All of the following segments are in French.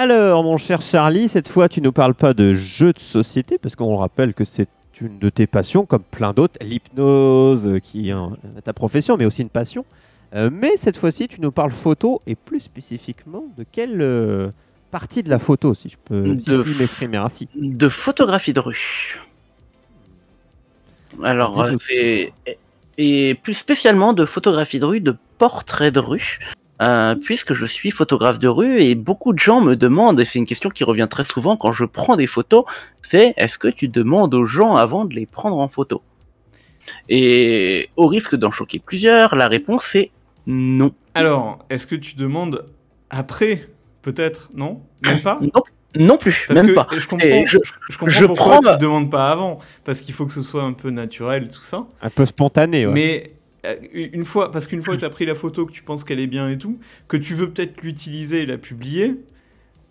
Alors, mon cher Charlie, cette fois, tu nous parles pas de jeux de société, parce qu'on rappelle que c'est une de tes passions, comme plein d'autres, l'hypnose, euh, qui est ta profession, mais aussi une passion. Euh, mais cette fois-ci, tu nous parles photo, et plus spécifiquement, de quelle euh, partie de la photo, si je peux, si De je puis f- m'exprimer ainsi. De photographie de rue. Alors. Et plus spécialement de photographie de rue, de portrait de rue. Euh, puisque je suis photographe de rue et beaucoup de gens me demandent, et c'est une question qui revient très souvent quand je prends des photos, c'est est-ce que tu demandes aux gens avant de les prendre en photo? Et au risque d'en choquer plusieurs, la réponse est non. Alors, est-ce que tu demandes après Peut-être, non? Même pas? Non, non plus, Parce même que pas. je comprends, Et je- je, comprends je pourquoi prends- tu ne demandes pas avant. Parce qu'il faut que ce soit un peu naturel, tout ça. Un peu spontané, ouais. Mais une fois, parce qu'une fois que tu as pris la photo, que tu penses qu'elle est bien et tout, que tu veux peut-être l'utiliser et la publier,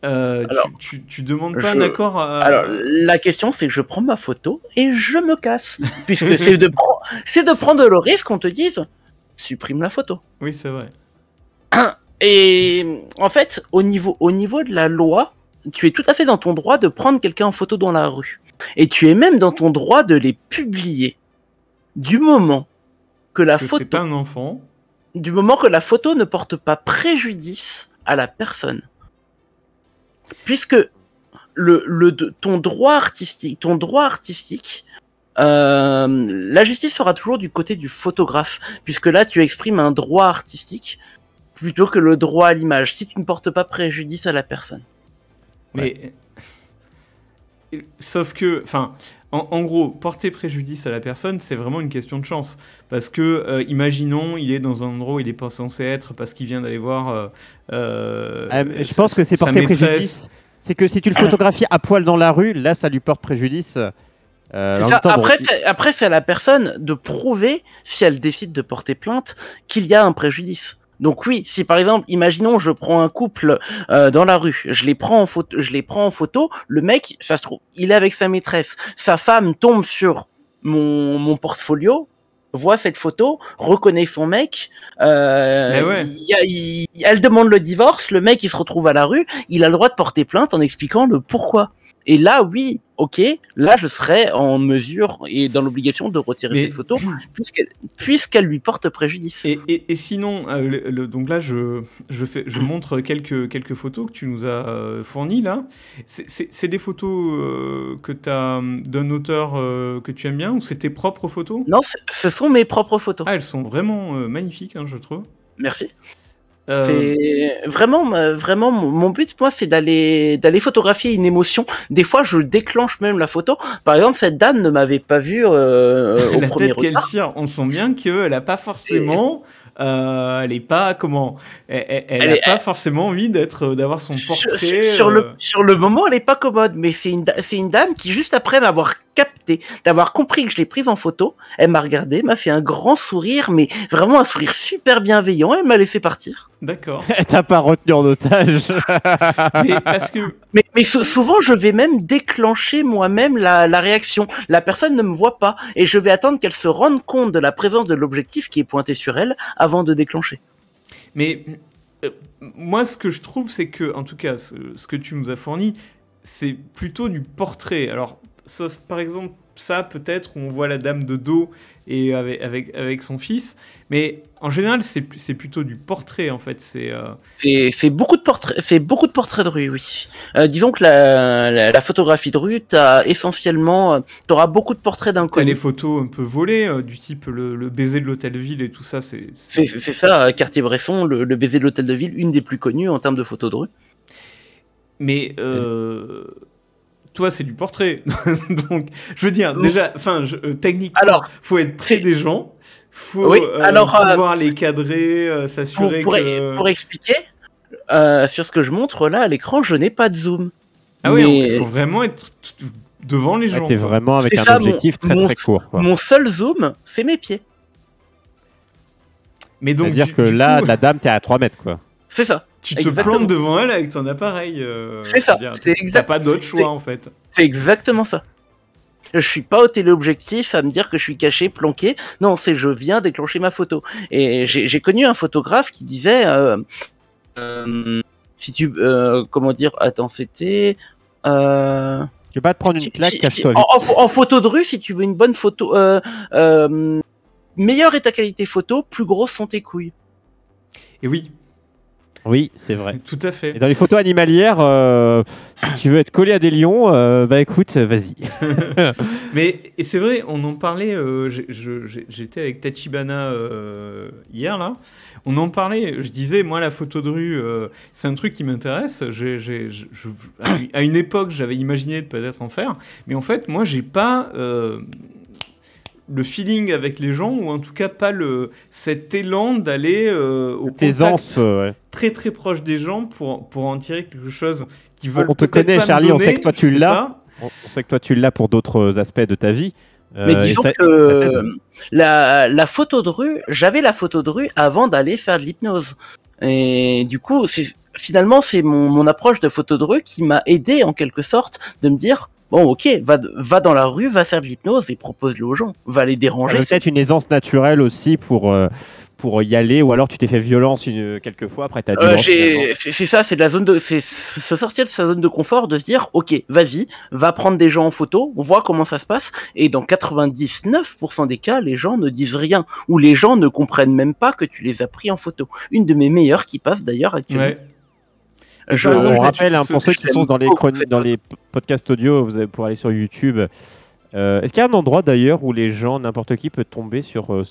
euh, tu- Alors, tu, tu demandes pas je- un accord à... Alors, la question, c'est que je prends ma photo et je me casse. Puisque c'est de, pre- de prendre le risque qu'on te dise supprime la photo. Oui, c'est vrai. Et en fait, au niveau, au niveau de la loi, tu es tout à fait dans ton droit de prendre quelqu'un en photo dans la rue. Et tu es même dans ton droit de les publier. Du moment que la Que c'est photo, pas un enfant. du moment que la photo ne porte pas préjudice à la personne. Puisque le, le, ton droit artistique, ton droit artistique, euh, la justice sera toujours du côté du photographe, puisque là tu exprimes un droit artistique plutôt que le droit à l'image, si tu ne portes pas préjudice à la personne. Mais... Sauf que, enfin, en, en gros, porter préjudice à la personne, c'est vraiment une question de chance. Parce que, euh, imaginons, il est dans un endroit où il n'est pas censé être parce qu'il vient d'aller voir. euh, euh, Euh, je sa- pense que c'est porter préjudice. C'est que si tu le photographies à poil dans la rue, là, ça lui porte préjudice. Euh, ça. bon, il- après, c'est à la personne de prouver, si elle décide de porter plainte, qu'il y a un préjudice. Donc oui, si par exemple, imaginons, je prends un couple euh, dans la rue, je les prends en photo, je les prends en photo, le mec, ça se trouve, il est avec sa maîtresse, sa femme tombe sur mon, mon portfolio, voit cette photo, reconnaît son mec, euh, ouais. il il- elle demande le divorce, le mec il se retrouve à la rue, il a le droit de porter plainte en expliquant le pourquoi. Et là, oui, ok, là je serais en mesure et dans l'obligation de retirer Mais- cette photo puisqu'elle lui porte préjudice. Et, et- et sinon, euh, le- le- donc là, je, je, fais, je montre quelques, quelques photos que tu nous as euh, fournies là. C'est- des photos euh, que tu as d'un auteur euh, que tu aimes bien ou c'est tes propres photos? Non, ce- sont mes propres photos. Ah, elles sont vraiment magnifiques, hein, je trouve. Merci. Euh, C'est vraiment, euh, vraiment mon but, moi, c'est d'aller, d'aller photographier une émotion. Des fois, je déclenche même la photo. Par exemple, cette dame ne m'avait pas vu euh, au la premier tête qu'elle tire, on sent bien qu'elle n'a pas forcément. euh, elle est pas comment Elle, elle, elle Elle a est- pas forcément envie d'être d'avoir son Sur, portrait. sur euh, le, sur le moment, elle est pas commode, mais c'est une, c'est une dame qui, juste après m'avoir capté, d'avoir compris que je l'ai prise en photo, elle m'a regardé, m'a fait un grand sourire, mais vraiment un sourire super bienveillant, elle m'a laissé partir. D'accord. T'as pas retenu en otage. Mais parce que Mais, mais sou- souvent, je vais même déclencher moi-même la, la réaction. La personne ne me voit pas, et je vais attendre qu'elle se rende compte de la présence de l'objectif qui est pointé sur elle avant de déclencher. Mais euh, moi, ce que je trouve, c'est que, en tout cas, ce, ce que tu nous as fourni, c'est plutôt du portrait. Alors, sauf par exemple ça, peut-être, où on voit la dame de dos et avec, avec, avec son fils. Mais en général, c'est plutôt du portrait, en fait. C'est. euh, beaucoup de portraits, c'est beaucoup de portraits de rue, oui. Euh, disons que la, la, la photographie de rue, t'as essentiellement, euh, t'auras beaucoup de portraits T'as les d'inconnus. photos un peu volées, euh, du type le, le baiser de l'hôtel ville et tout ça. C'est. C'est ça, Cartier-Bresson, le, le baiser de l'hôtel de ville, une des plus connues en termes de photos de rue. Mais toi, c'est du portrait. Donc, je veux dire, déjà, enfin, euh, techniquement, Alors, faut être près des gens. Faut Oui, euh, alors, euh, pouvoir les cadrer, euh, pour, s'assurer pour, que. pour expliquer, euh, sur ce que je montre là à l'écran, je n'ai pas de zoom. Ah oui, il faut vraiment être devant les Ah, gens. T'es vraiment avec un ça, objectif mon- très mon- très court. quoi. Mon seul zoom, c'est mes pieds. Mais donc, C'est-à-dire du- que du là, coup, la dame, t'es à 3 mètres, quoi. C'est ça. Tu te exactement. plantes devant elle avec ton appareil. euh, C'est ça, veux c'est T'as pas d'autre choix en fait. C'est exactement ça. Je suis pas au téléobjectif à me dire que je suis caché, planqué. Non, c'est je viens déclencher ma photo. Et j'ai connu un photographe qui disait, euh, euh, si tu, euh, comment dire, attends, c'était. Euh... Tu veux pas te prendre une claque, cache-toi. En, en- en photo de rue, si tu veux une bonne photo, euh, euh, meilleure est ta qualité photo, plus grosses sont tes couilles. Et oui, Oui, c'est vrai. tout à fait. Et dans les photos animalières, euh, si tu veux être collé à des lions, euh, bah écoute, vas-y. Mais c'est vrai, on en parlait. euh, J'étais avec Tachibana euh, hier là. On en parlait. Je disais, moi, la photo de rue, c'est un truc qui m'intéresse. J'ai- j'ai- à une- époque, j'avais imaginé de peut-être en faire, mais en fait, moi, j'ai pas le feeling avec les gens, ou en tout cas pas le cet élan d'aller euh, au contact Aisance, euh, ouais. très très proche des gens pour pour en tirer quelque chose qu'ils veulent. On te connaît, pas Charlie, on sait que toi, tu l'as. On, on sait que toi tu l'as pour d'autres aspects de ta vie. Euh, Mais disons ça- que la, la photo de rue, j'avais la photo de rue avant d'aller faire de l'hypnose. Et du coup, c'est finalement c'est mon, mon approche de photo de rue qui m'a aidé en quelque sorte de me dire bon ok va va dans la rue, va faire de l'hypnose et propose-le aux gens, va les déranger. peut-être une aisance naturelle aussi pour, euh, pour y aller, ou alors tu t'es fait violence une, quelques fois, après t'as Euh, c'est c'est ça, c'est de la zone de, c'est se sortir de sa zone de confort, de se dire, ok, vas-y, va prendre des gens en photo, on voit comment ça se passe, et dans 99% des cas, les gens ne disent rien, ou les gens ne comprennent même pas que tu les as pris en photo. Une de mes meilleures qui passe d'ailleurs actuellement. Ouais. Je- exemple, on rappelle hein, pour ce- ceux qui sont dans les, dans les podcasts audio, vous allez pouvoir aller sur YouTube. Euh, Est-ce qu'il y a un endroit d'ailleurs où les gens, n'importe qui, peut tomber sur euh,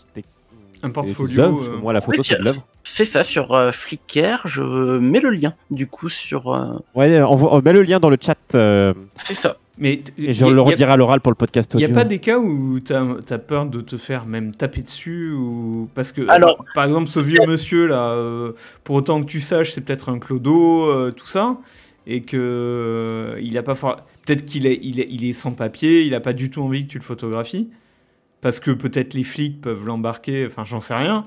Un portfolio, œuvres? Parce que euh, moi, la photo, oui, c'est de l'œuvre. C'est ça, sur euh, Flickr, je mets le lien, du coup, sur... euh, Ouais, on, met le lien dans le chat euh, c'est ça. Mais et je le redirai à l'oral pour le podcast Il n'y audio. a pas des cas où tu as, peur de te faire même taper dessus ou parce que Alors- par, par exemple ce vieux monsieur là euh, pour autant que tu saches c'est peut-être un clodo euh, tout ça et que euh, il a pas for- peut-être qu'il est, il est il est sans papier il a pas du tout envie que tu le photographies parce que peut-être les flics peuvent l'embarquer enfin j'en sais rien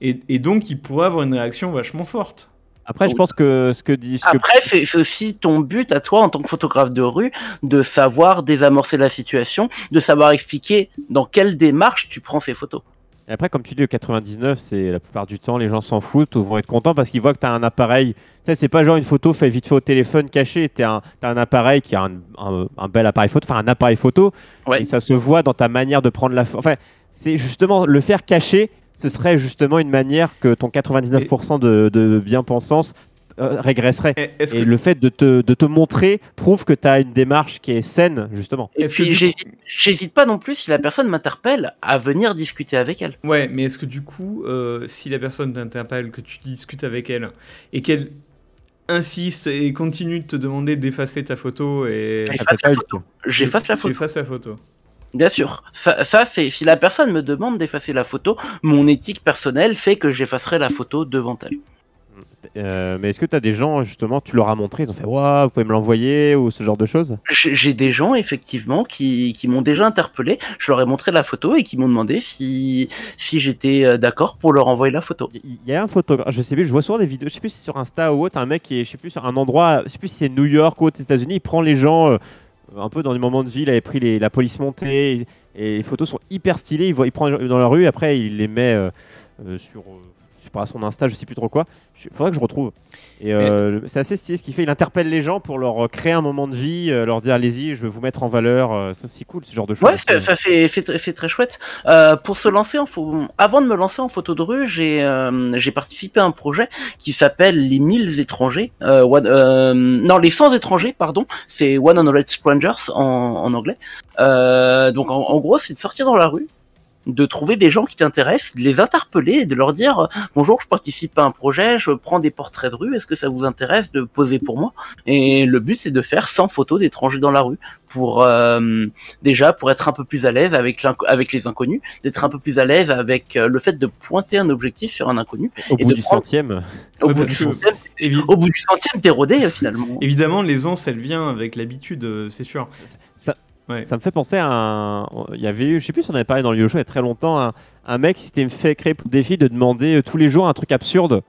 et, et donc il pourrait avoir une réaction vachement forte Après, je pense que ce que dit. ce Après, c'est c'est aussi ton but à toi en tant que photographe de rue de savoir désamorcer la situation, de savoir expliquer dans quelle démarche tu prends ces photos. Et après, comme tu dis, le 99, c'est la plupart du temps, les gens s'en foutent ou vont être contents parce qu'ils voient que tu as un appareil. Ça, c'est pas genre une photo fait vite fait au téléphone caché. Tu as, un appareil qui a un, un- un bel appareil photo, enfin un appareil photo. Ouais. Et ça se voit dans ta manière de prendre la photo. Enfin, c'est justement le faire caché, ce serait justement une manière que ton 99% de, de bien-pensance euh, régresserait. Et que le fait de te, de te montrer prouve que tu as une démarche qui est saine, justement. Et que puis du j'hésite j'hésite pas non plus si la personne m'interpelle à venir discuter avec elle. Ouais, mais est-ce que du coup, euh, si la personne t'interpelle, que tu discutes avec elle, et qu'elle insiste et continue de te demander d'effacer ta photo et J'efface la photo. J'efface la photo. Bien sûr. Ça, ça c'est si la personne me demande d'effacer la photo, mon éthique personnelle fait que j'effacerai la photo devant elle. Euh, mais est-ce que tu as des gens, justement, tu leur as montré, ils ont fait Waouh, vous pouvez me l'envoyer ou ce genre de choses? J'ai j'ai des gens effectivement qui, qui m'ont déjà interpellé. Je leur ai montré la photo et qui m'ont demandé si si j'étais euh, d'accord pour leur envoyer la photo. Il y a un photographe, je sais plus, je vois souvent des vidéos, je sais plus si c'est sur Insta ou autre, un mec qui est, je sais plus, sur un endroit, je sais plus si c'est New York ou aux États-Unis, il prend les gens euh, un peu dans des moments de vie, il avait pris les- la police montée et, les photos sont hyper stylées, il, voit, il prend dans la rue, après il les met euh, euh, sur, euh, sais pas, son Insta, je sais plus trop quoi. Il faudrait que je retrouve. Et euh, c'est assez stylé ce qu'il fait, il interpelle les gens pour leur euh, créer un moment de vie, euh, leur dire allez-y, je vais vous mettre en valeur, euh, c'est cool ce genre de choses. Ouais, ça, ça, c'est c'est tr- c'est très chouette. Euh, pour se lancer en avant de me lancer en photo de rue, j'ai euh, j'ai participé à un projet qui s'appelle les 1000 étrangers. Euh, one- euh, non, les 100 étrangers, pardon. C'est 100 Strangers en, en anglais. Euh, donc en, en gros, c'est de sortir dans la rue, de trouver des gens qui t'intéressent, de les interpeller et de leur dire bonjour, je participe à un projet, je prends des portraits de rue, est-ce que ça vous intéresse de poser pour moi? Et le but c'est de faire 100 photos d'étrangers dans la rue pour euh, déjà pour être un peu plus à l'aise avec les inconnus, d'être un peu plus à l'aise avec euh, le fait de pointer un objectif sur un inconnu. Au et bout de du prendre- centième. Au, Ouais, bout, du centième, Évi- au bout du centième, t'es rodé euh, finalement. Évidemment, l'aisance, elle vient avec l'habitude, euh, c'est sûr. Ouais. Ça me fait penser à un. Il y avait eu, je sais plus si on avait parlé dans le show il y a très longtemps, un, un mec qui s'était fait créer pour défi de demander euh, tous les jours un truc absurde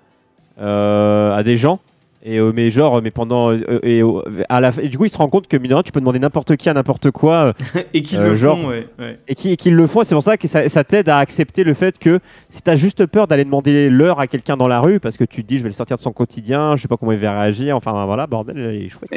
euh, à des gens. Et, euh, mais genre, mais pendant. euh, et, euh, à la, et du coup, il se rend compte que, mine de rien, tu peux demander n'importe qui à n'importe quoi. euh, Et qu'ils Euh, le genre- font, ouais. ouais. et qui- et qu'ils le font. C'est pour ça que ça, ça t'aide à accepter le fait que si t'as juste peur d'aller demander l'heure à quelqu'un dans la rue parce que tu te dis je vais le sortir de son quotidien, je sais pas comment il va réagir, enfin voilà, bordel, il est chouette.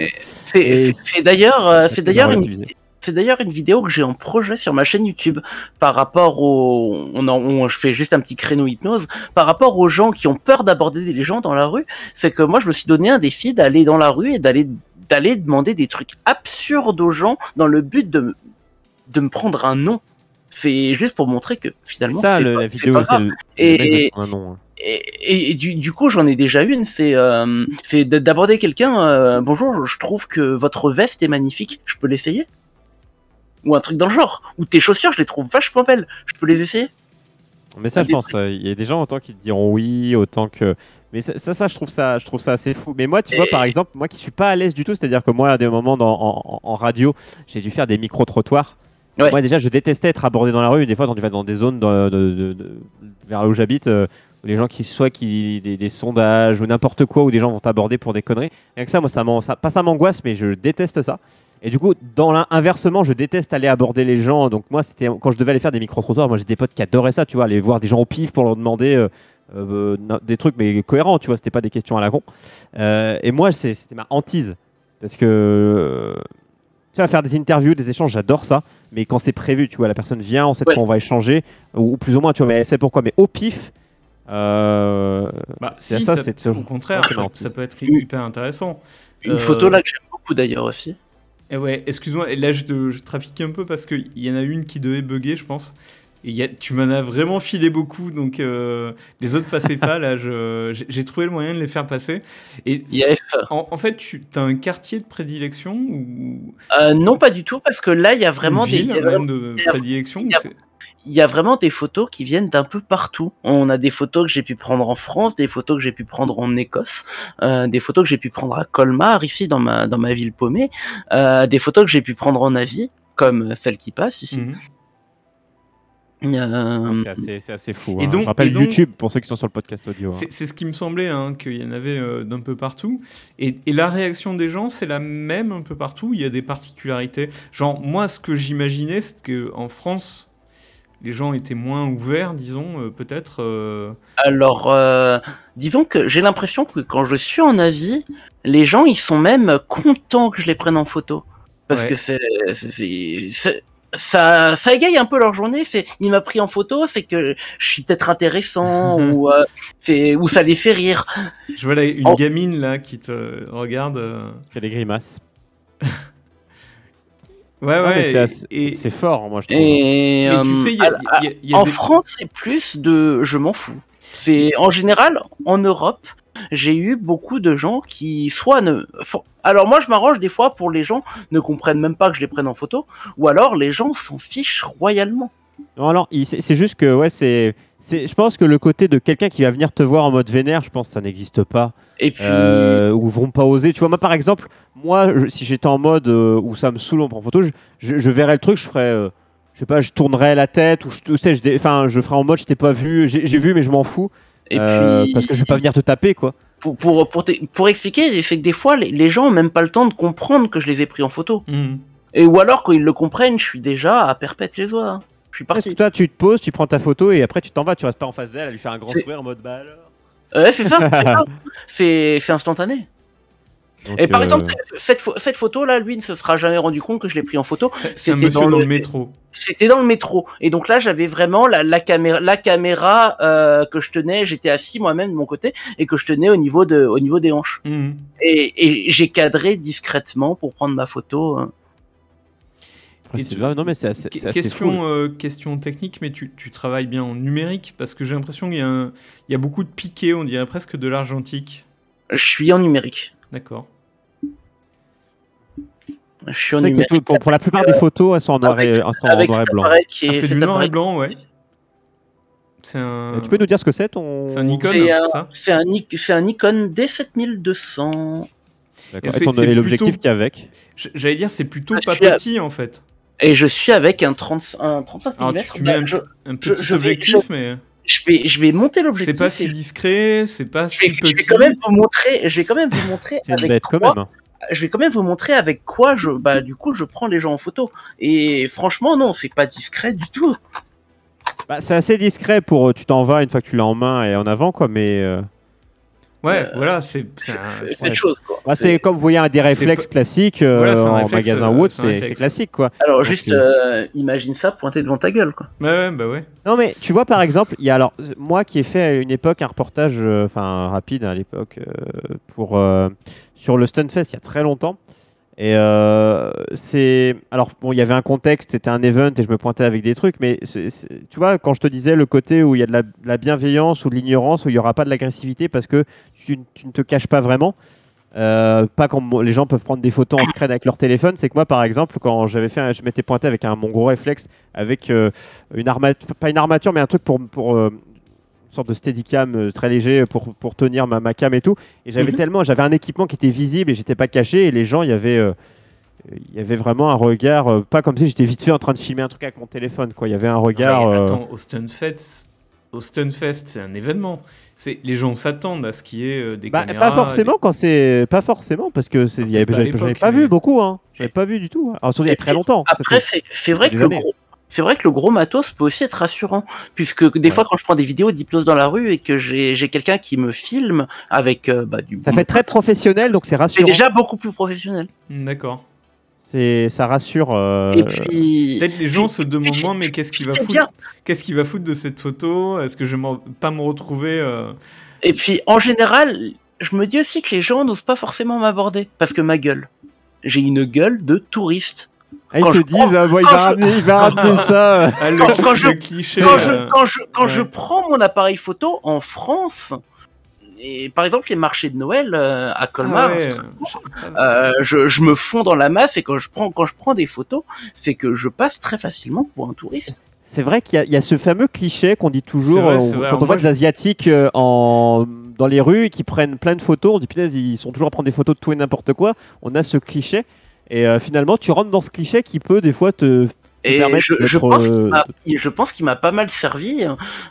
C'est d'ailleurs, c'est d'ailleurs une. C'est d'ailleurs une vidéo que j'ai en projet sur ma chaîne YouTube par rapport au, on en, on- je fais juste un petit créneau hypnose par rapport aux gens qui ont peur d'aborder des gens dans la rue. C'est que moi, je me suis donné un défi d'aller dans la rue et d'aller d'aller demander des trucs absurdes aux gens dans le but de me- de me prendre un nom. C'est juste pour montrer que finalement, ça, c'est le- pas- la vidéo, pas le, Et- un nom, hein. Et, et- et du, du coup, j'en ai déjà une. C'est euh, d'aborder quelqu'un. euh, Bonjour, je trouve que votre veste est magnifique. Je peux l'essayer? Ou un truc dans le genre. Ou tes chaussures, je les trouve vachement belles. Je peux les essayer Mais ça, je pense, euh, il y a des gens autant qui te diront oui, autant que. Mais ça, ça, ça, je trouve ça, je trouve ça assez fou. Mais moi, tu vois, par exemple, moi qui suis pas à l'aise du tout, c'est-à-dire que moi, à des moments dans- en, radio, j'ai dû faire des micro-trottoirs. Ouais. Moi, déjà, je détestais être abordé dans la rue. Des fois, quand tu vas dans des zones de- de- de- de- vers là où j'habite, euh, les gens qui soit qui des, des sondages ou n'importe quoi, où des gens vont t'aborder pour des conneries. Rien que ça, moi, ça, ça pas ça m'angoisse, mais je déteste ça. Et du coup, dans l'in- inversement, je déteste aller aborder les gens. Donc moi, c'était quand je devais aller faire des micro-trottoirs, moi j'ai des potes qui adoraient ça, tu vois, aller voir des gens au pif pour leur demander euh, euh, des trucs, mais cohérents, tu vois, c'était pas des questions à la con. Euh, et moi, c'est- c'était ma hantise. Parce que, tu vois, faire des interviews, des échanges, j'adore ça. Mais quand c'est prévu, tu vois, la personne vient, on sait de Ouais. quoi on va échanger, ou, ou plus ou moins, tu vois, mais elle sait pourquoi. Mais au pif, euh, Bah, C'est si, ça, ça- c'est- au contraire, ça, peut être hyper intéressant. Une Euh, photo là que j'aime beaucoup d'ailleurs aussi. Et ouais, excuse-moi, là je, te- je trafique un peu parce qu'il y en a une qui devait bugger, je pense. Et il y a- tu m'en as vraiment filé beaucoup, donc euh, les autres passaient pas. Là, j'ai trouvé le moyen de les faire passer. Et Yes. en, en fait, tu as un quartier de prédilection ou Euh, non, pas du tout, parce que là, il y a vraiment des, ville il y a vraiment- même de prédilection il y a- ou c'est- il y a vraiment des photos qui viennent d'un peu partout. On a des photos que j'ai pu prendre en France, des photos que j'ai pu prendre en Écosse, euh, des photos que j'ai pu prendre à Colmar, ici dans ma dans ma ville paumée, euh, des photos que j'ai pu prendre en Asie, comme celle qui passe ici. Mhm. Euh, c'est assez, c'est assez fou. Et hein. donc- je rappelle et donc- YouTube pour ceux qui sont sur le podcast audio. hein. C'est c'est ce qui me semblait, hein, qu'il y en avait euh, d'un peu partout. Et, et la réaction des gens, c'est la même un peu partout. Il y a des particularités? Genre, moi, ce que j'imaginais, c'est qu'en France, les gens étaient moins ouverts, disons, euh, peut-être. euh, Alors, euh, disons que j'ai l'impression que quand je suis en Asie, les gens ils sont même contents que je les prenne en photo parce Ouais. que c'est c'est- c'est- c'est- ça ça égaye un peu leur journée. C'est il m'a pris en photo, c'est que je suis peut-être intéressant ou euh, c'est ou ça les fait rire. Je vois là, une Oh. gamine là qui te regarde. euh, fait des grimaces. Ouais, Non, ouais. c'est fort, moi je trouve. Et, et tu euh, sais, il y a, à- il y a- il y a en des- France, c'est plus de je m'en fous. C'est en général en Europe, j'ai eu beaucoup de gens qui soit ne alors moi je m'arrange des fois pour les gens ne comprennent même pas que je les prenne en photo ou alors les gens s'en fichent royalement. Non, alors, c'est juste que, ouais, c'est. C'est- Je pense que le côté de quelqu'un qui va venir te voir en mode vénère, je pense que ça n'existe pas. Et puis Euh, ou vont pas oser. Tu vois, moi par exemple, moi, je- si j'étais en mode euh, où ça me saoule, on prend photo, je, je, je verrais le truc, je ferais. euh, je sais pas, je tournerais la tête ou je, tu sais, je, enfin, je ferais en mode je t'ai pas vu, j'ai vu mais je m'en fous et euh, puis parce que je vais pas venir te taper quoi. pour pour pour, expliquer, c'est que des fois les, les gens ont même pas le temps de comprendre que je les ai pris en photo. Mhm. Et ou alors quand ils le comprennent, je suis déjà à perpète les oies. Je suis Parce que parti. toi tu te poses, tu prends ta photo et après tu t'en vas, tu restes pas en face d'elle, à lui faire un grand sourire en mode bah alors. Ouais, c'est ça, c'est ça. C'est instantané. Donc, Et par euh, exemple, cette, pho- cette photo là, lui ne se sera jamais rendu compte que je l'ai pris en photo. C'était dans dans, le- métro. C'était dans le métro. Et donc là, j'avais vraiment la, la caméra, la caméra euh, que je tenais. J'étais assis moi-même de mon côté et que je tenais au niveau de, au niveau des hanches. Et, et j'ai cadré discrètement pour prendre ma photo. hein. Et non mais c'est assez, question, fou. euh, question technique, mais tu, tu travailles bien en numérique parce que j'ai l'impression qu'il y, a un- il y a beaucoup de piquets, on dirait presque de l'argentique. Je suis en numérique. D'accord. Je suis en numérique. tout- pour, pour la plupart des photos, elles sont en noir et, Avec- elles sont en Avec noir et blanc. appareil qui est, Ah, c'est du noir et blanc, ouais. Un. Tu peux nous dire ce que c'est ton. C'est un Nikon, C'est un- un, Nikon D7200. D'accord. Et Et, et l'objectif plutôt- qu'il y a avec. J- J'allais dire, c'est plutôt Je pas à- petit en fait. Et je suis avec un, 30, un 35 Alors mm. tu, tu mets un, je, un je- petit je objectif, mais. je vais, je vais monter l'objectif. C'est pas si discret, c'est pas je si vais, je vais quand même vous montrer, je vais quand même vous montrer C'est une avec quoi, quand même. hein. je vais quand même vous montrer avec quoi je, bah, du coup, je prends les gens en photo. Et franchement, non, c'est pas discret du tout. Bah, c'est assez discret pour. euh, Tu t'en vas une fois que tu l'as en main et en avant, quoi. Mais euh, Ouais, Euh, voilà, c'est. une chose, quoi. bah, c'est comme vous voyez un des réflexes classiques euh, Voilà, en réflexe, magasin euh, autre, c'est classique, quoi. Alors, Donc, juste, imagine ça pointé devant ta gueule, quoi. Ouais, ouais, bah ouais. Non mais tu vois par exemple, il y a alors moi qui ai fait à une époque un reportage, euh, enfin rapide à l'époque euh, pour euh, sur le Stunfest il y a très longtemps. Et euh, c'est alors bon, il y avait un contexte, c'était un event et je me pointais avec des trucs, mais tu vois quand je te disais le côté où il y a de la, bienveillance ou de l'ignorance où il y aura pas de l'agressivité parce que tu, ne te caches pas vraiment. euh, pas quand les gens peuvent prendre des photos en screen avec leur téléphone, c'est que moi par exemple quand j'avais fait, je m'étais pointé avec un mon gros réflexe avec euh, une armature, pas une armature, mais un truc pour, pour sorte de steadicam euh, très léger pour, pour tenir ma, ma cam et tout. Et j'avais Mhm. tellement, j'avais un équipement qui était visible et j'étais pas caché. Et les gens, il y avait, euh, il y avait vraiment un regard, euh, pas comme si j'étais vite fait en train de filmer un truc avec mon téléphone. Quoi. Il y avait un regard. Euh, Attends, au Stunfest, au Stunfest, c'est un événement. C'est les gens s'attendent à ce qu'il y ait euh, des bah, caméras. pas forcément quand c'est, pas forcément parce que c'est, pas à j'avais pas mais- vu beaucoup. Hein. J'avais pas vu du tout. hein. Alors, il y a très longtemps. Après, c'est c'est vrai que le gros. C'est vrai que le gros matos peut aussi être rassurant, puisque des fois quand je prends des vidéos d'hypnose dans la rue et que j'ai j'ai quelqu'un qui me filme avec euh, bah, du ça fait très professionnel, donc c'est c'est rassurant. déjà beaucoup plus professionnel. Hmm, D'accord. C'est, ça rassure. euh, Et puis Peut-être les gens se demandent moins, mais qu'est-ce qu'il va c'est foutre bien. Qu'est-ce qu'il va foutre de cette photo? Est-ce que je vais pas me retrouver euh, Et puis en général, je me dis aussi que les gens n'osent pas forcément m'aborder parce que ma gueule, j'ai une gueule de touriste. Ah, ils Quand te je disent, ah, bon, il, quand va je- ramener, il va ramener ça. ah, Quand- je- cliché. Quand, euh, prends mon appareil photo en France, et par exemple les marchés de Noël euh, à ah Colmar, ouais, Strasbourg, je- euh, je, je me fonds dans la masse et quand je prends quand je prends des photos, c'est que je passe très facilement pour un touriste. C'est vrai qu'il y, a- il y a ce fameux cliché qu'on dit toujours vrai, euh, quand on voit des Asiatiques euh, en, dans les rues et qui prennent plein de photos. On dit, punaise, ils sont toujours à prendre des photos de tout et n'importe quoi. On a ce cliché. Et euh, finalement, tu rentres dans ce cliché qui peut des fois te. Et permettre je, je d'être, pense qu'il euh, m'a- je pense qu'il m'a pas mal servi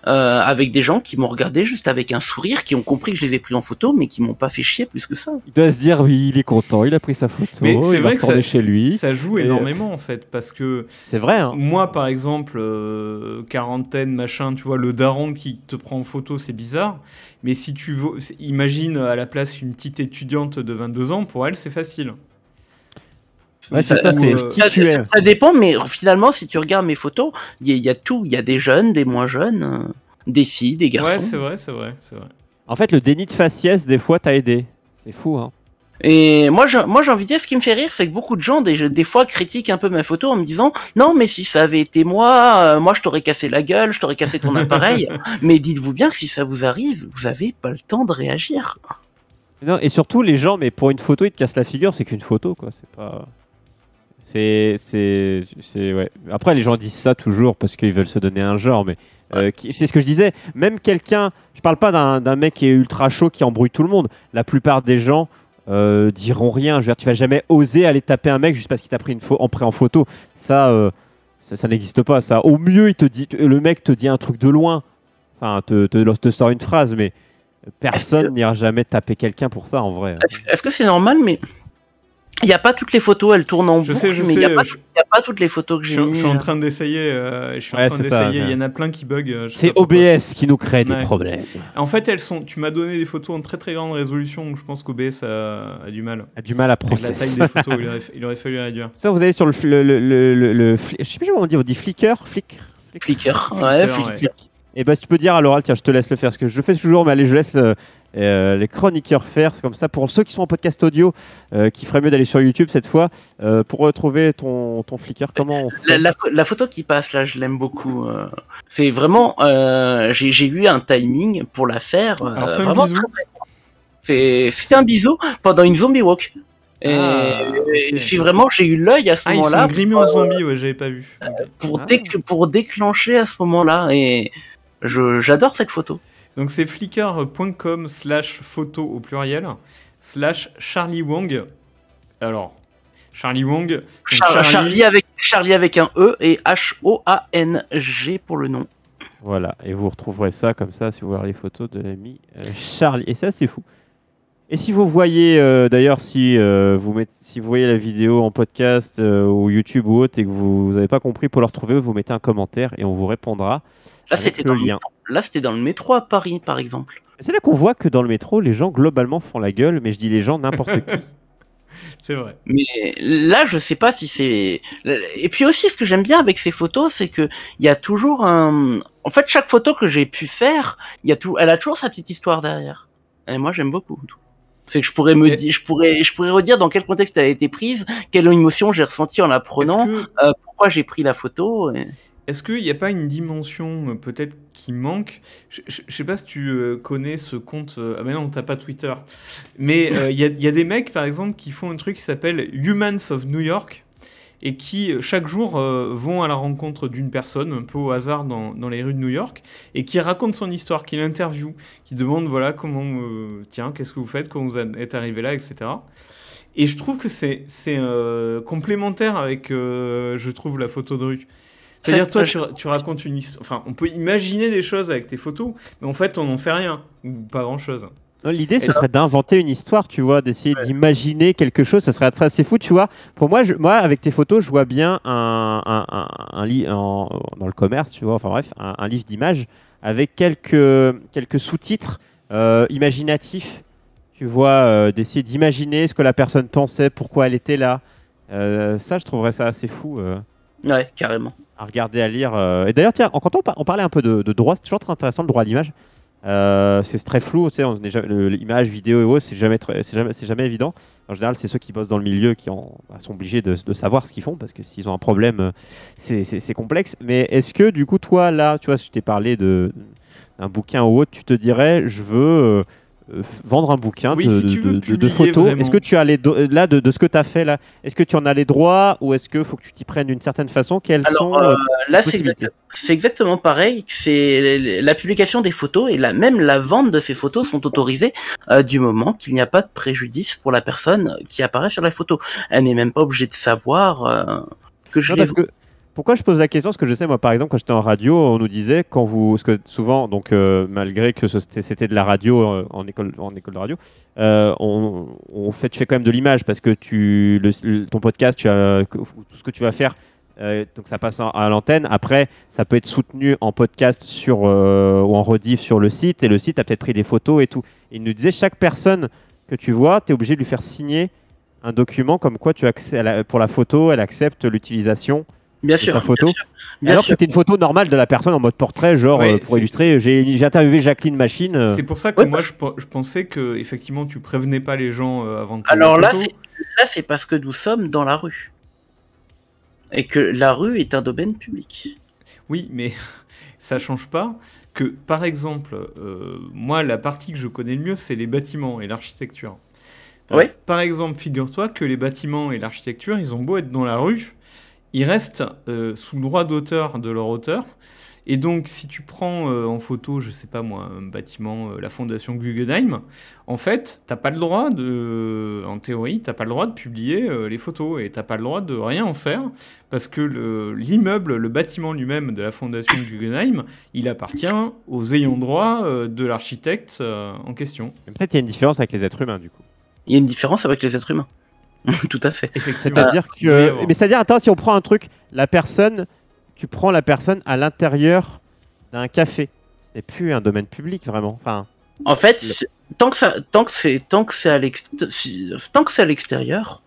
euh, avec des gens qui m'ont regardé juste avec un sourire, qui ont compris que je les ai pris en photo, mais qui m'ont pas fait chier plus que ça. Il doit se dire, oui, il est content, il a pris sa photo, Mais c'est il va vrai que ça, retourner chez lui. ça joue Et, énormément en fait, parce que C'est vrai, hein. moi par exemple, euh, quarantaine, machin, tu vois, le daron qui te prend en photo, c'est bizarre. Mais si tu veux, imagine à la place une petite étudiante de 22 ans, pour elle c'est facile. Ouais, ça, euh, Ça, dépend, mais finalement, si tu regardes mes photos, il y, a- il y a tout. Il y a des jeunes, des moins jeunes, euh, des filles, des Ouais, garçons. c'est vrai, c'est vrai, c'est vrai. En fait, le déni de faciès, des fois, t'a aidé. C'est fou, hein. Et moi, je- moi, j'ai envie de dire, ce qui me fait rire, c'est que beaucoup de gens, des, des fois, critiquent un peu ma photo en me disant, non, mais si ça avait été moi, euh, moi, je t'aurais cassé la gueule, je t'aurais cassé ton appareil. mais dites-vous bien que si ça vous arrive, vous avez pas le temps de réagir. Non, et surtout, les gens, mais pour une photo, ils te cassent la figure, c'est qu'une photo, quoi. C'est pas. C'est. C'est. c'est- Ouais. Après, les gens disent ça toujours parce qu'ils veulent se donner un genre, mais. euh, c'est ce que je disais. Même quelqu'un. Je parle pas d'un d'un mec qui est ultra chaud, qui embrouille tout le monde. La plupart des gens. euh, diront rien. Je veux dire, tu vas jamais oser aller taper un mec juste parce qu'il t'a pris une en en photo. Ça, euh, ça, ça n'existe pas. Ça, au mieux, il te dit, le mec te dit un truc de loin. Enfin, te, te, te sort une phrase, mais personne n'ira jamais taper quelqu'un pour ça en vrai. Est-ce est-ce que c'est normal, mais il n'y a pas toutes les photos, elles tournent en Je boucle, sais, je mais il n'y a, je- y a pas toutes les photos que Je, j'ai suis- mis. je suis en euh. train d'essayer. euh, je suis Ouais, en train d'essayer. ça. Il y en a plein qui bug. euh, je C'est. OBS qui nous crée des problèmes. En fait, elles sont. Tu m'as donné des photos en très très grande résolution, donc je pense qu'OBS a, a du mal. A du mal à Avec la taille processer. des photos, il aurait, il aurait fallu réduire. Ça, vous allez sur le, le, le, le, le- le fli- je sais plus comment on dit, on dit Flickr, Flickr. Flickr. Flickr, Ouais, ouais. Flickr. Et bah, si tu peux dire à l'oral, tiens, je te laisse le faire, parce que je le fais toujours, mais allez, je laisse euh, euh, les chroniqueurs faire. C'est comme ça pour ceux qui sont en podcast audio, euh, qui ferait mieux d'aller sur YouTube cette fois, euh, pour retrouver ton, ton Flickr. Comment on La, la pho- la photo qui passe là, je l'aime beaucoup. euh. C'est vraiment, euh, j'ai eu un timing pour la faire. euh, vraiment très, très c'était un bisou pendant une zombie walk. Et Ah, vraiment j'ai eu l'œil à ce Ah, ils moment-là sont grimés en zombie, ouais, j'avais pas vu. Pour, Ah. déc- pour déclencher à ce moment-là. Et j'adore cette photo. Donc c'est flickr.com slash photo au pluriel slash Charlie Wong. Alors, Charlie Wong. Char- Charlie avec Charlie avec un E et H O A N G pour le nom. Voilà, et vous retrouverez ça comme ça si vous voyez les photos de l'ami euh, Charlie. Et ça, c'est fou. Et si vous voyez, euh, d'ailleurs, si, euh, vous mettez, si vous voyez la vidéo en podcast euh, ou YouTube ou autre et que vous n'avez pas compris pour le retrouver, vous mettez un commentaire et on vous répondra. Là, c'était dans, le métro- là, c'était dans le métro à Paris, par exemple. C'est là qu'on voit que dans le métro, les gens globalement font la gueule, mais je dis les gens, n'importe qui. C'est vrai. Mais là, je sais pas si c'est. Et puis aussi, ce que j'aime bien avec ces photos, c'est que il y a toujours un. En fait, chaque photo que j'ai pu faire, il y a tout. Elle a toujours sa petite histoire derrière. Et moi, j'aime beaucoup. C'est que je pourrais me dire, je pourrais, je pourrais redire dans quel contexte elle a été prise, quelle émotion j'ai ressentie en la prenant, que- euh, pourquoi j'ai pris la photo. et- Est-ce qu'il n'y a pas une dimension euh, peut-être qui manque? Je ne sais pas si tu euh, connais ce compte. euh, ah, mais non, t'as pas Twitter. Mais il y, a, des mecs, par exemple, qui font un truc qui s'appelle Humans of New York et qui, chaque jour, vont à la rencontre d'une personne, un peu au hasard dans, les rues de New York, et qui raconte son histoire, qui l'interview, qui demande voilà, comment. tiens, qu'est-ce que vous faites, comment vous êtes arrivé là, etc. Et je trouve que c'est complémentaire avec, je trouve, la photo de rue. C'est-à-dire, toi, tu, tu racontes une histoire. Enfin, on peut imaginer des choses avec tes photos, mais en fait, on n'en sait rien, ou pas grand-chose. Non, L'idée, ce serait d'inventer une histoire, tu vois, d'essayer Ouais. d'imaginer quelque chose. Ce serait assez fou, tu vois. Pour moi, je, moi, avec tes photos, je vois bien un, un, un, un lit en- dans le commerce, tu vois, enfin bref, un, un livre d'images avec quelques, quelques sous-titres euh, imaginatifs, tu vois, euh, d'essayer d'imaginer ce que la personne pensait, pourquoi elle était là. Euh, ça, je trouverais ça assez fou. Ouais, carrément. à regarder, à lire. euh. Et d'ailleurs, tiens, en- quand on, par- on parlait un peu de, droit, c'est toujours très intéressant le droit à l'image. Euh, c'est très flou, tu sais, l'image, vidéo et autres, c'est jamais, jamais, jamais évident. En général, c'est ceux qui bossent dans le milieu qui bah, sont obligés de, savoir ce qu'ils font parce que s'ils ont un problème, euh, c'est- complexe. Mais est-ce que, du coup, toi, là, tu vois, si je t'ai parlé d'un bouquin ou autre, tu te dirais, je veux euh, vendre un bouquin Oui, de, si tu de- veux de- de publier photos. Est-ce que tu as les do- là de, de ce que tu as fait là Est-ce que tu en as les droits ou est-ce qu'il faut que tu t'y prennes d'une certaine façon? Quelles Alors, sont euh, euh, Là, c'est exact- exactement pareil. C'est la publication des photos et la, même la vente de ces photos sont autorisées euh, du moment qu'il n'y a pas de préjudice pour la personne qui apparaît sur la photo. Elle n'est même pas obligée de savoir euh, que je Non, que- pourquoi je pose la question? Parce que je sais, moi, par exemple, quand j'étais en radio, on nous disait, quand vous. Parce que souvent, donc, euh, malgré que c'était de la radio euh, en, école, en école de radio, euh, on, fait, tu fais quand même de l'image parce que tu, ton podcast, tout ce que tu vas faire. donc ça passe à l'antenne. Après, ça peut être soutenu en podcast sur, ou en rediff sur le site. Et le site a peut-être pris des photos et tout. Il nous disait, chaque personne que tu vois, tu es obligé de lui faire signer un document comme quoi tu accè- elle a- pour la photo, elle accepte l'utilisation Bien sûr. photo. Bien sûr. Bien Alors c'était une photo normale de la personne en mode portrait, genre Ouais, euh, pour illustrer. J'ai interviewé Jacqueline Machine. euh, C'est pour ça que Ouais, moi, je, pe- je pensais que effectivement, tu prévenais pas les gens euh, avant de prendre Alors là, là, c'est parce que nous sommes dans la rue et que la rue est un domaine public. Oui, mais ça change pas que, par exemple, euh, moi, la partie que je connais le mieux, c'est les bâtiments et l'architecture. Ouais. Par exemple, figure-toi que les bâtiments et l'architecture, ils ont beau être dans la rue, ils restent euh, sous le droit d'auteur de leur auteur. Et donc, si tu prends euh, en photo, je sais pas moi, un bâtiment, euh, la fondation Guggenheim, en fait, t'as pas le droit de, en théorie, t'as pas le droit de publier euh, les photos et t'as pas le droit de rien en faire parce que le- l'immeuble, le, bâtiment lui-même de la fondation Guggenheim, il appartient aux ayants droit euh, de l'architecte euh, en question. Peut-être qu'il y a une différence avec les êtres humains du coup. Il y a une différence avec les êtres humains. Tout à fait. Effectivement. C'est-à-dire que. Mais c'est-à-dire, attends, si on prend un truc, la personne, tu prends la personne à l'intérieur d'un café. Ce n'est plus un domaine public vraiment. Enfin, En fait, tant que ça, tant que c'est, tant que c'est à l'extérieur, tant que c'est à l'extérieur,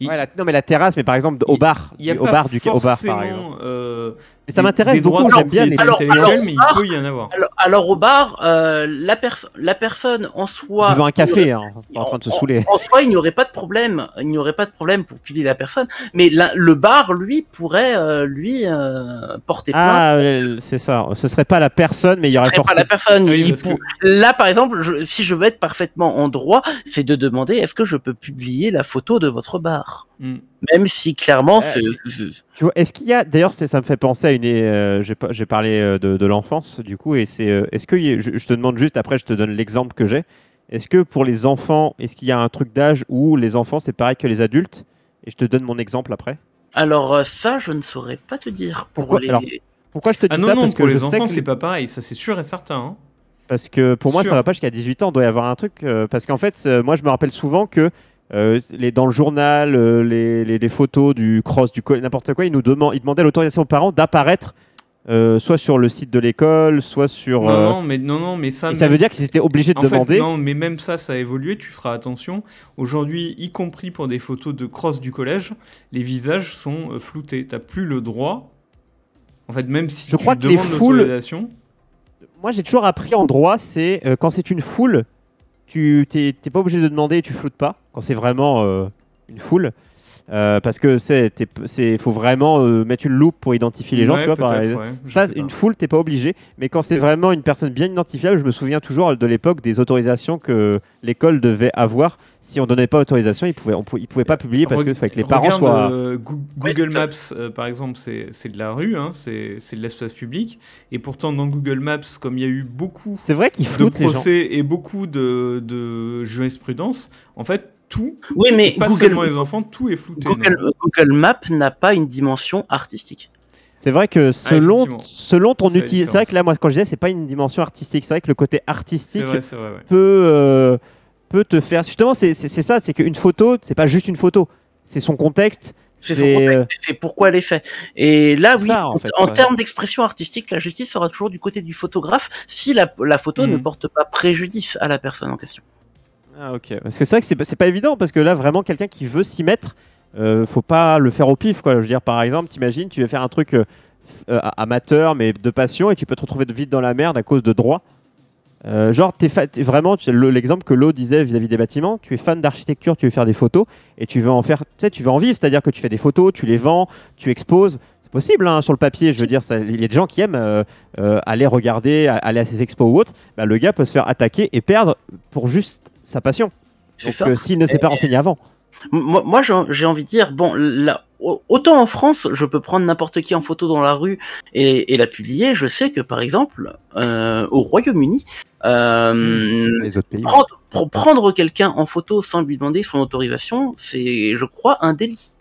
Il- ouais, la- non mais la terrasse, mais par exemple au bar, Il y a au pas bar du au bar par exemple. forcément, euh, Mais ça m'intéresse beaucoup. J'aime bien les. Alors- mais ah, il peut y en avoir. alors, alors au bar, euh, la, perso- la personne en soi, Devant un café, hein, en train de se saouler. En soi, il n'y aurait pas de problème. Il n'y aurait pas de problème pour publier la personne. Mais la- le bar, lui, pourrait euh, lui euh, porter plainte. Ah, euh, c'est ça. Ce serait pas la personne, mais il y Ce aurait serait pas la personne. Oui, Il parce pour- que- Là, par exemple, je- si je veux être parfaitement en droit, c'est de demander est-ce que je peux publier la photo de votre bar, Hmm. même si clairement, Euh, Tu vois, est-ce qu'il y a, d'ailleurs, ça me fait penser à une. euh, j'ai parlé euh, de, de l'enfance, du coup, et c'est. euh, est-ce que je, je te demande juste, après, je te donne l'exemple que j'ai. Est-ce que pour les enfants, est-ce qu'il y a un truc d'âge où les enfants c'est pareil que les adultes? Et je te donne mon exemple après. alors ça, je ne saurais pas te dire. Pour Pourquoi? les... Alors, Pourquoi je te dis Ah non, ça? non, Parce pour que les enfants, que c'est pas pareil, ça c'est sûr et certain. hein. Parce que pour moi, Sûr. ça va pas jusqu'à 18 ans. Il doit y avoir un truc. euh, parce qu'en fait, moi, je me rappelle souvent que euh, les, dans le journal, euh, les, les- les photos du cross, du co- n'importe quoi, ils nous demandaient, ils demandaient l'autorisation aux parents d'apparaître euh, soit sur le site de l'école, soit sur. Non, euh, non, mais, non, non, mais ça. ça veut dire qu'ils étaient obligés de En fait, demander. non, mais même ça, ça a évolué, tu feras attention. Aujourd'hui, y compris pour des photos de cross du collège, les visages sont floutés. T'as plus le droit. En fait, même si Je tu crois que les demandes foules- l'autorisation, Moi, j'ai toujours appris en droit, c'est quand c'est une foule, tu t'es pas obligé de demander et tu floutes pas. Quand c'est vraiment euh, une foule. Euh, parce que c'est, faut vraiment euh, mettre une loupe pour identifier les gens, Ouais, tu vois. par ouais, Ça, une foule, t'es pas obligé. Mais quand c'est vraiment une personne bien identifiable, je me souviens toujours de l'époque des autorisations que l'école devait avoir. Si on donnait pas autorisation, ils pouvaient, on ils pouvaient pas publier parce que Reg- fallait que les parents regarde, soient. euh, Google Maps, par exemple, c'est de la rue, hein, c'est de l'espace public. Et pourtant, dans Google Maps, comme il y a eu beaucoup C'est vrai qu'ils de floutent les gens. procès et beaucoup de, de jurisprudence, en fait, tout, Oui, mais pas Google, seulement les enfants, tout est flouté. Google, Google Maps n'a pas une dimension artistique. C'est vrai que selon, effectivement. selon ton outil, c'est vrai que là, moi, quand je disais, c'est pas une dimension artistique. C'est vrai que le côté artistique C'est vrai, c'est vrai, ouais. peut, euh, peut te faire. Justement, c'est ça, c'est qu'une photo, c'est pas juste une photo. C'est son contexte. C'est euh, pourquoi elle est faite. Et là, oui, ça, en en, fait, en ouais. termes d'expression artistique, la justice sera toujours du côté du photographe si la, la photo Mhm. ne porte pas préjudice à la personne en question. Ah ok. Parce que c'est vrai que c'est pas- pas évident parce que là vraiment quelqu'un qui veut s'y mettre, euh, faut pas le faire au pif quoi. Je veux dire par exemple, t'imagines, tu veux faire un truc euh, euh, amateur mais de passion et tu peux te retrouver vite dans la merde à cause de droit. Euh, genre t'es vraiment l'exemple que l'eau disait vis-à-vis des bâtiments, tu es fan d'architecture, tu veux faire des photos et tu veux en faire, tu sais, tu veux en vivre, c'est-à-dire que tu fais des photos, tu les vends, tu exposes. C'est possible hein, sur le papier, je veux dire, il y a des gens qui aiment aller regarder, aller à ces expos ou autres. Bah, le gars peut se faire attaquer et perdre pour juste sa passion. Donc, ça. euh, s'il ne s'est pas renseigné avant. Moi, moi, j'ai j'ai envie de dire, bon, là, autant en France, je peux prendre n'importe qui en photo dans la rue et, et la publier. Je sais que, par exemple, euh, au Royaume-Uni, euh, prendre, pour prendre quelqu'un en photo sans lui demander son autorisation, c'est, je crois, un délit.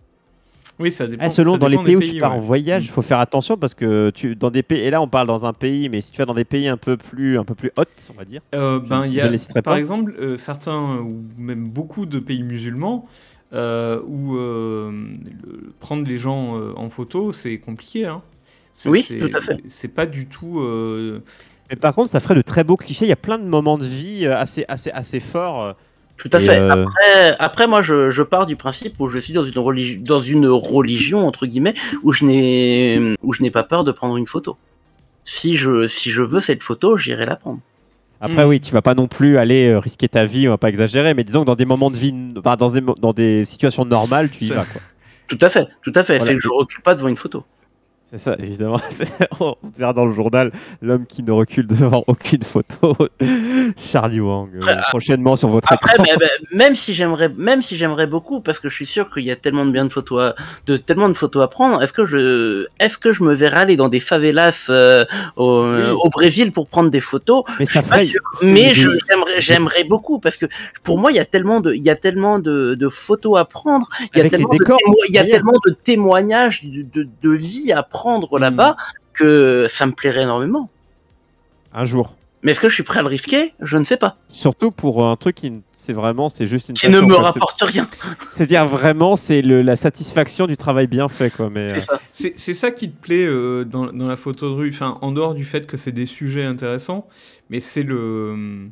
Oui, ça dépend. Ah, selon ça dans les pays, où tu pars en voyage, il faut faire attention parce que tu dans des pays et là on parle dans un pays, mais si tu vas dans des pays un peu plus un peu plus hautes, on va dire. Euh, ben, Je- il y je a, les citerai par pas. exemple, euh, certains ou même beaucoup de pays musulmans euh, où euh, le- prendre les gens euh, en photo, c'est compliqué. Hein. Oui, tout à fait. C'est pas du tout. euh, Mais par contre, ça ferait de très beaux clichés. Il y a plein de moments de vie assez assez assez forts. Tout à Et, fait. euh, Après, après, moi, je, je pars du principe où je suis dans une religion, dans une religion entre guillemets, où je n'ai, où je n'ai pas peur de prendre une photo. Si je, si je veux cette photo, j'irai la prendre. Après, Mm. oui, tu vas pas non plus aller euh, risquer ta vie, on va pas exagérer, mais disons que dans des moments de vie, enfin, dans des mo- dans des situations normales, tu y vas quoi. Tout à fait, tout à fait. Voilà. C'est que je recule pas devant une photo. C'est ça, évidemment. On verra dans le journal l'homme qui ne recule devant aucune photo. Charlie Wang, euh, prochainement sur votre Après, écran. mais- mais- même si j'aimerais, même si j'aimerais beaucoup, parce que je suis sûr qu'il y a tellement de bien de photos, à, de tellement de photos à prendre. Est-ce que je, est-ce que je me verrais aller dans des favelas euh, au, Oui. au Brésil pour prendre des photos? Mais ça ferait. sûr, mais j'aimerais, j'aimerais beaucoup parce que pour moi, il y a tellement de, il y a tellement de, de photos à prendre, il y a Avec tellement de, il y a tellement de témoignages de, de, de vie à prendre Mm. là-bas que ça me plairait énormément. Un jour. Mais est-ce que je suis prêt à le risquer? Je ne sais pas. Surtout pour un truc qui, c'est vraiment, c'est juste une. Qui ne me rapporte rien. C'est-à-dire vraiment, c'est le- la satisfaction du travail bien fait, quoi. Mais C'est euh, ça. Ça qui te plaît euh, dans, dans la photo de rue, enfin, en dehors du fait que c'est des sujets intéressants, mais c'est le.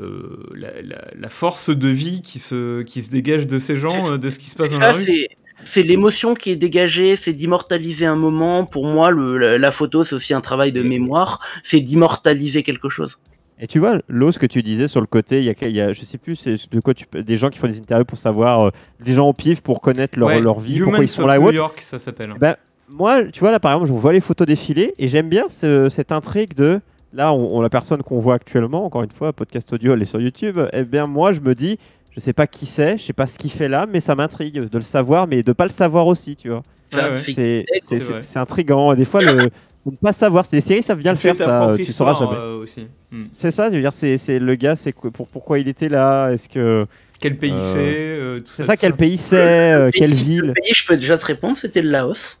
euh, la, la- la force de vie qui se, qui se dégage de ces gens, euh, de ce qui se passe dans la rue. C'est l'émotion qui est dégagée, c'est d'immortaliser un moment. Pour moi, le, la, la photo, c'est aussi un travail de mémoire. C'est d'immortaliser quelque chose. Et tu vois, l'eau, ce que tu disais sur le côté, il y a, il y a- je sais plus, c'est de quoi tu des gens qui font des interviews pour savoir, euh, des gens au pif pour connaître leur, Ouais, leur vie, Humans pourquoi ils sont là New. York, ça s'appelle. Ben, moi, tu vois, là, par exemple, je vois les photos défiler et j'aime bien ce- cette intrigue de. Là, on, on- la personne qu'on voit actuellement, encore une fois, podcast audio, elle est sur YouTube. Eh bien, moi, je me dis, je sais pas qui c'est, je sais pas ce qu'il fait là, mais ça m'intrigue de le savoir, mais de pas le savoir aussi, tu vois. Ça, Ouais, ouais. c'est- intriguant. Des fois, le, de ne pas savoir, c'est des séries, ça vient le faire, ça. Tu sauras jamais. euh. Hmm. C'est ça, je veux dire, c'est le gars, c'est pour, pourquoi il était là, est-ce que. Quel pays Euh, c'est euh, C'est ça, quel pays c'est, euh, Le quelle ville. Le pays, je peux déjà te répondre, c'était le Laos.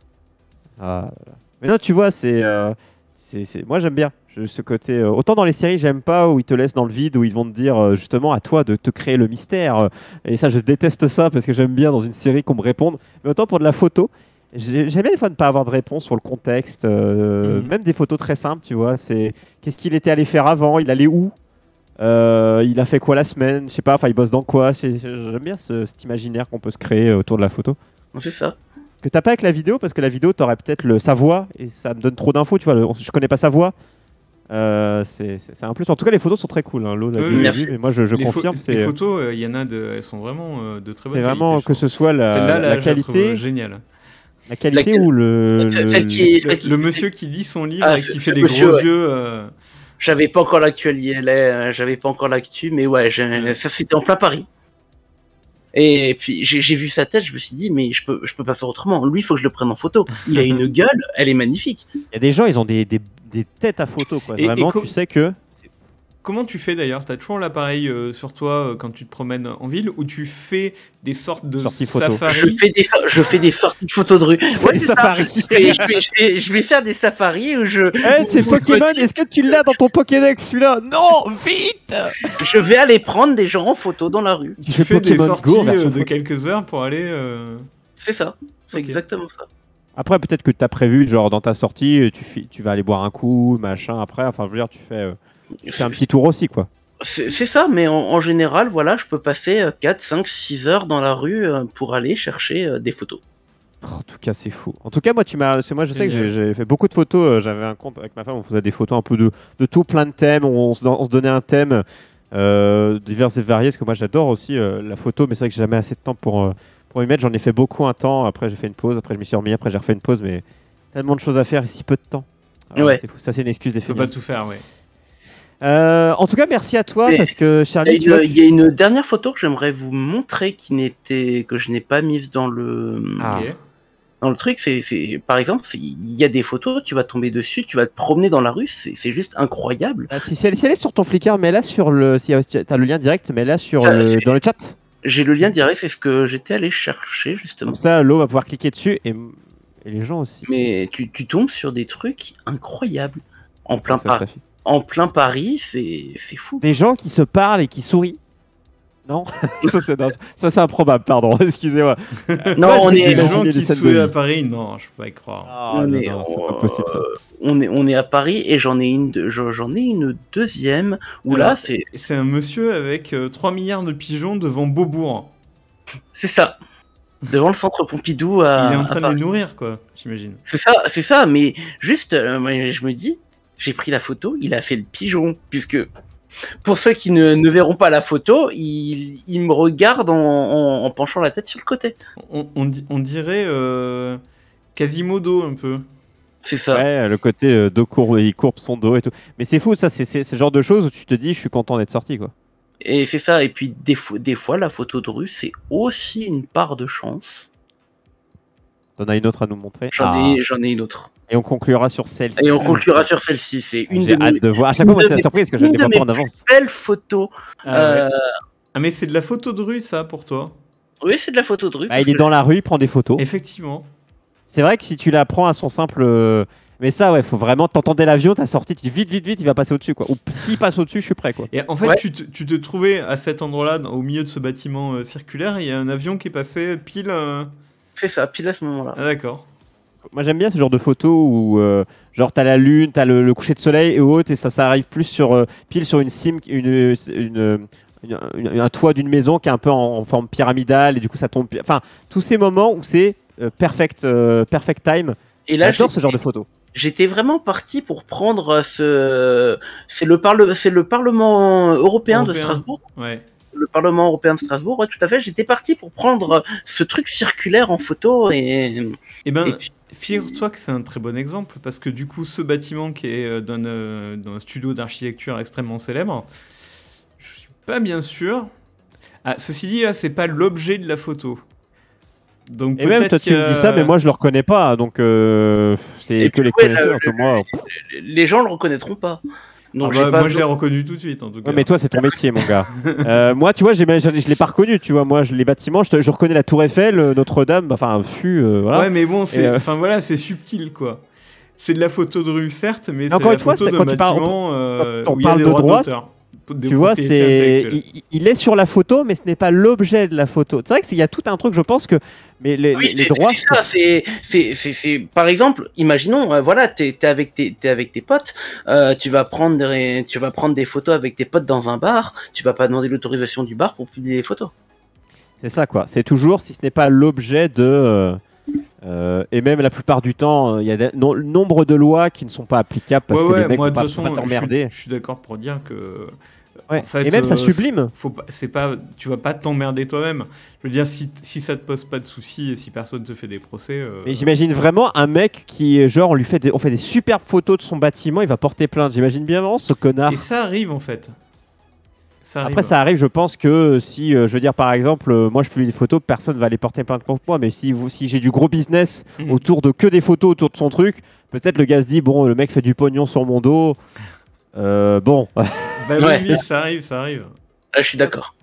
Ah. Mais non, tu vois, c'est. C'est- Moi, j'aime bien ce côté. euh, Autant dans les séries, j'aime pas où ils te laissent dans le vide, où ils vont te dire euh, justement à toi de te créer le mystère. euh, Et ça, je déteste ça parce que j'aime bien dans une série qu'on me réponde. Mais autant pour de la photo. j'ai- J'aime bien des fois ne pas avoir de réponse sur le contexte, euh, Mhm. même des photos très simples, tu vois. C'est qu'est-ce qu'il était allé faire avant, il allait où, Euh, il a fait quoi la semaine, je sais pas, enfin il bosse dans quoi? J'aime bien ce- cet imaginaire qu'on peut se créer autour de la photo C'est ça. Que t'as pas avec la vidéo parce que la vidéo t'aurais peut-être le sa voix et ça me donne trop d'infos tu vois le- je connais pas sa voix Euh, c'est un plus en tout cas les photos sont très cool hein. L'eau l'a Oui, vu, oui, l'a merci. mais moi je, je les, confirme les c'est photos, euh, il y en a de, elles sont vraiment euh, de très bonne c'est qualité. vraiment que ce soit la, là, la la qualité géniale. la qualité Laquelle ou le, Celle- le- celle qui est- Le, celle qui- le monsieur qui lit son livre Ah, et qui fait des monsieur, gros ouais. yeux. euh, J'avais pas encore l'actualité, euh, j'avais pas encore l'actu, mais ouais, j'ai- ça c'était en plein Paris. Et puis j'ai vu sa tête, je me suis dit, mais je peux, je peux pas faire autrement. Lui, il faut que je le prenne en photo. Il a une gueule, elle est magnifique. il y a des gens ils ont des, des, des têtes à photo quoi Et- vraiment tu sais que Comment tu fais d'ailleurs? T'as toujours l'appareil euh, sur toi euh, quand tu te promènes en ville ou tu fais des sortes de Sorties photo. Je safaris fais des, je fais des sorties de photos de rue. Ouais, Je vais, je vais- je vais- je vais faire des safaris où je, Eh, c'est Pokémon est-ce que tu l'as dans ton Pokédex celui-là? Non vite je vais aller prendre des gens en photo dans la rue. tu Tu fais des sorties Go euh, de quelques heures pour aller. euh, C'est ça. C'est exactement ça. après peut-être que tu as prévu genre dans ta sortie tu, tu vas aller boire un coup machin après enfin je veux dire tu fais, fais un petit tour aussi quoi C'est c'est ça, mais en, en général, voilà, je peux passer euh, 4, 5, 6 heures dans la rue euh, pour aller chercher euh, des photos. En tout cas, c'est fou. En tout cas, moi, tu m'as. c'est Moi, je sais que j'ai fait beaucoup de photos. euh, J'avais un compte avec ma femme. On faisait des photos un peu de, de tout, plein de thèmes. On, se, on se donnait un thème euh, divers et variés. Parce que moi, j'adore aussi euh, la photo, mais c'est vrai que j'ai jamais assez de temps pour euh, pour y mettre. J'en ai fait beaucoup un temps. Après, j'ai fait une pause. Après, je m'y suis remis. Après, j'ai refait une pause. Mais tellement de choses à faire et si peu de temps. Ah Ouais. c'est fou. Ça, c'est une excuse des Tu peux pas tout faire, ouais. Euh, en tout cas, merci à toi Mais- parce que Il y, Charlie, il y a une dernière photo que j'aimerais vous montrer qui n'était que je n'ai pas mise dans le Ah. Dans le truc. C'est c'est- par exemple, il y a des photos, tu vas tomber dessus, tu vas te promener dans la rue, c'est c'est juste incroyable. Ah, si, si elle, si elle est sur ton Flickr, mets-la sur le. Si tu as le lien direct, mets-la sur Ça, le- dans le chat. J'ai le lien direct, c'est ce que j'étais allé chercher justement. Comme ça, l'eau va pouvoir cliquer dessus et, et les gens aussi. Mais tu, tu tombes sur des trucs incroyables en plein, Ça, Par- ça fait- en plein Paris, c'est c'est fou. Des gens qui se parlent et qui sourient. Non? Ça, c'est improbable, pardon, excusez-moi. Non, on est, Les Imaginer gens des qui sourient à. Paris, non, je peux pas y croire. Ah, on non, est- non, on- pas possible ça. on est, on est à Paris et j'en ai une, de- j'en j'en ai une deuxième où là c'est, C'est un monsieur avec euh, 3 milliards de pigeons devant Beaubourg. c'est ça, devant le centre Pompidou à, Il est en train de les nourrir, quoi, j'imagine. C'est ça, c'est ça, mais juste, euh, je me dis, j'ai pris la photo, il a fait le pigeon, puisque pour ceux qui ne, ne verront pas la photo, il, il me regarde en, en- en penchant la tête sur le côté. On, on di- on dirait euh, Quasimodo un peu. C'est ça. Ouais, le côté euh, dos courbe, il courbe son dos et tout. Mais c'est fou, ça, c'est le genre de choses où tu te dis, je suis content d'être sorti, quoi. Et c'est ça. Et puis des fois, des fois, la photo de rue, c'est aussi une part de chance. T'en as une autre à nous montrer. J'en Ah. ai, j'en ai une autre. Et on conclura sur celle-ci. Et on conclura sur celle-ci. C'est une J'ai de hâte mes de voir. À chaque fois, moi, c'est la surprise que je ne l'ai pas mes en avance. belles photos. Ah, ouais. Euh, Ah, mais c'est de la photo de rue, ça, pour toi Oui, c'est de la photo de rue. Ah, il est dans la rue, il prend des photos. Effectivement. C'est vrai que si tu la prends à son simple. euh, Mais ça, ouais, faut vraiment. T'entendais l'avion, t'as sorti, tu dis vite, vite, vite, il va passer au-dessus, quoi. Ou s'il passe au-dessus, je suis prêt, quoi. Et en fait, Ouais. tu, te, tu te trouvais à cet endroit-là, au milieu de ce bâtiment euh, circulaire, et il y a un avion qui est passé pile. euh, C'est ça, pile à ce moment-là. Ah, d'accord. Moi, j'aime bien ce genre de photos où, euh, genre, t'as la lune, t'as le, le coucher de soleil et autres, et ça, ça arrive plus sur euh, pile sur une cime, une, une, une- une- un toit d'une maison qui est un peu en, en forme pyramidale, et du coup, ça tombe. Enfin, tous ces moments où c'est euh, perfect, euh, perfect time. Et là, J'adore j'ai- ce genre de photos. J'étais vraiment parti pour prendre ce. C'est le, parle... c'est le Parlement européen, de Européen. Strasbourg. Ouais. Le Parlement européen de Strasbourg, ouais, tout à fait. J'étais parti pour prendre ce truc circulaire en photo et. Eh ben, et puis- figure-toi que c'est un très bon exemple, parce que du coup, ce bâtiment qui est euh, d'un euh, d'un studio d'architecture extrêmement célèbre, je suis pas bien sûr. Ah, ceci dit, là, c'est pas l'objet de la photo. Donc Et même, peut-être toi, tu me dis ça, mais moi, je le reconnais pas, donc euh, c'est Et que les ouais, connaisseurs, le- que moi. les gens le reconnaîtront pas. Donc Ah j'ai bah, pas moi, je l'ai reconnu tout de suite, en tout cas. Ouais, mais toi, c'est ton métier, mon gars. Euh, moi, tu vois, j'ai- je je l'ai pas reconnu, tu vois. Moi, je- les bâtiments, je, te- je reconnais la Tour Eiffel, euh, Notre-Dame, enfin, fut, euh, voilà. Ouais, mais bon, c'est, euh, enfin voilà, c'est subtil, quoi. c'est de la photo de rue, certes, mais c'est Encore la une fois, photo c'est d'un quand tu parles- bâtiment euh, quand on où il y a parle des de droits d'auteur. Des Tu vois, c'est il, il est sur la photo, mais ce n'est pas l'objet de la photo. C'est vrai qu'il y a tout un truc, je pense que mais les, Oui, les- droits, c'est ça. C'est, par exemple, imaginons, euh, voilà, t'es, t'es avec tes, t'es avec tes potes, euh, tu vas prendre des, tu vas prendre des photos avec tes potes dans un bar, tu vas pas demander l'autorisation du bar pour publier les photos. c'est ça quoi. C'est toujours si ce n'est pas l'objet de euh, et même la plupart du temps, il y a des- non- nombre de lois qui ne sont pas applicables parce ouais, que ouais, les mecs moi de pas, façon, pas je suis- t'emmerder. je suis d'accord pour dire que. Ouais. en fait, et même ça euh, sublime. faut pas, c'est pas, tu vas pas t'emmerder toi-même. Je veux dire, si, si ça te pose pas de soucis et si personne te fait des procès. euh, Mais j'imagine vraiment un mec qui, genre, on lui fait des, on fait des superbes photos de son bâtiment, il va porter plainte. J'imagine bien vraiment ce connard. Et ça arrive en fait. Ça. Après, ça arrive, je pense que si, euh, je veux dire, par exemple, euh, moi je publie des photos, personne va les porter plainte contre moi, mais si, vous, si j'ai du gros business Mhm. autour de que des photos autour de son truc, peut-être le gars se dit, bon, le mec fait du pognon sur mon dos. Euh, bon, Bah oui, Ouais. oui, ça arrive, ça arrive. Là, je suis d'accord.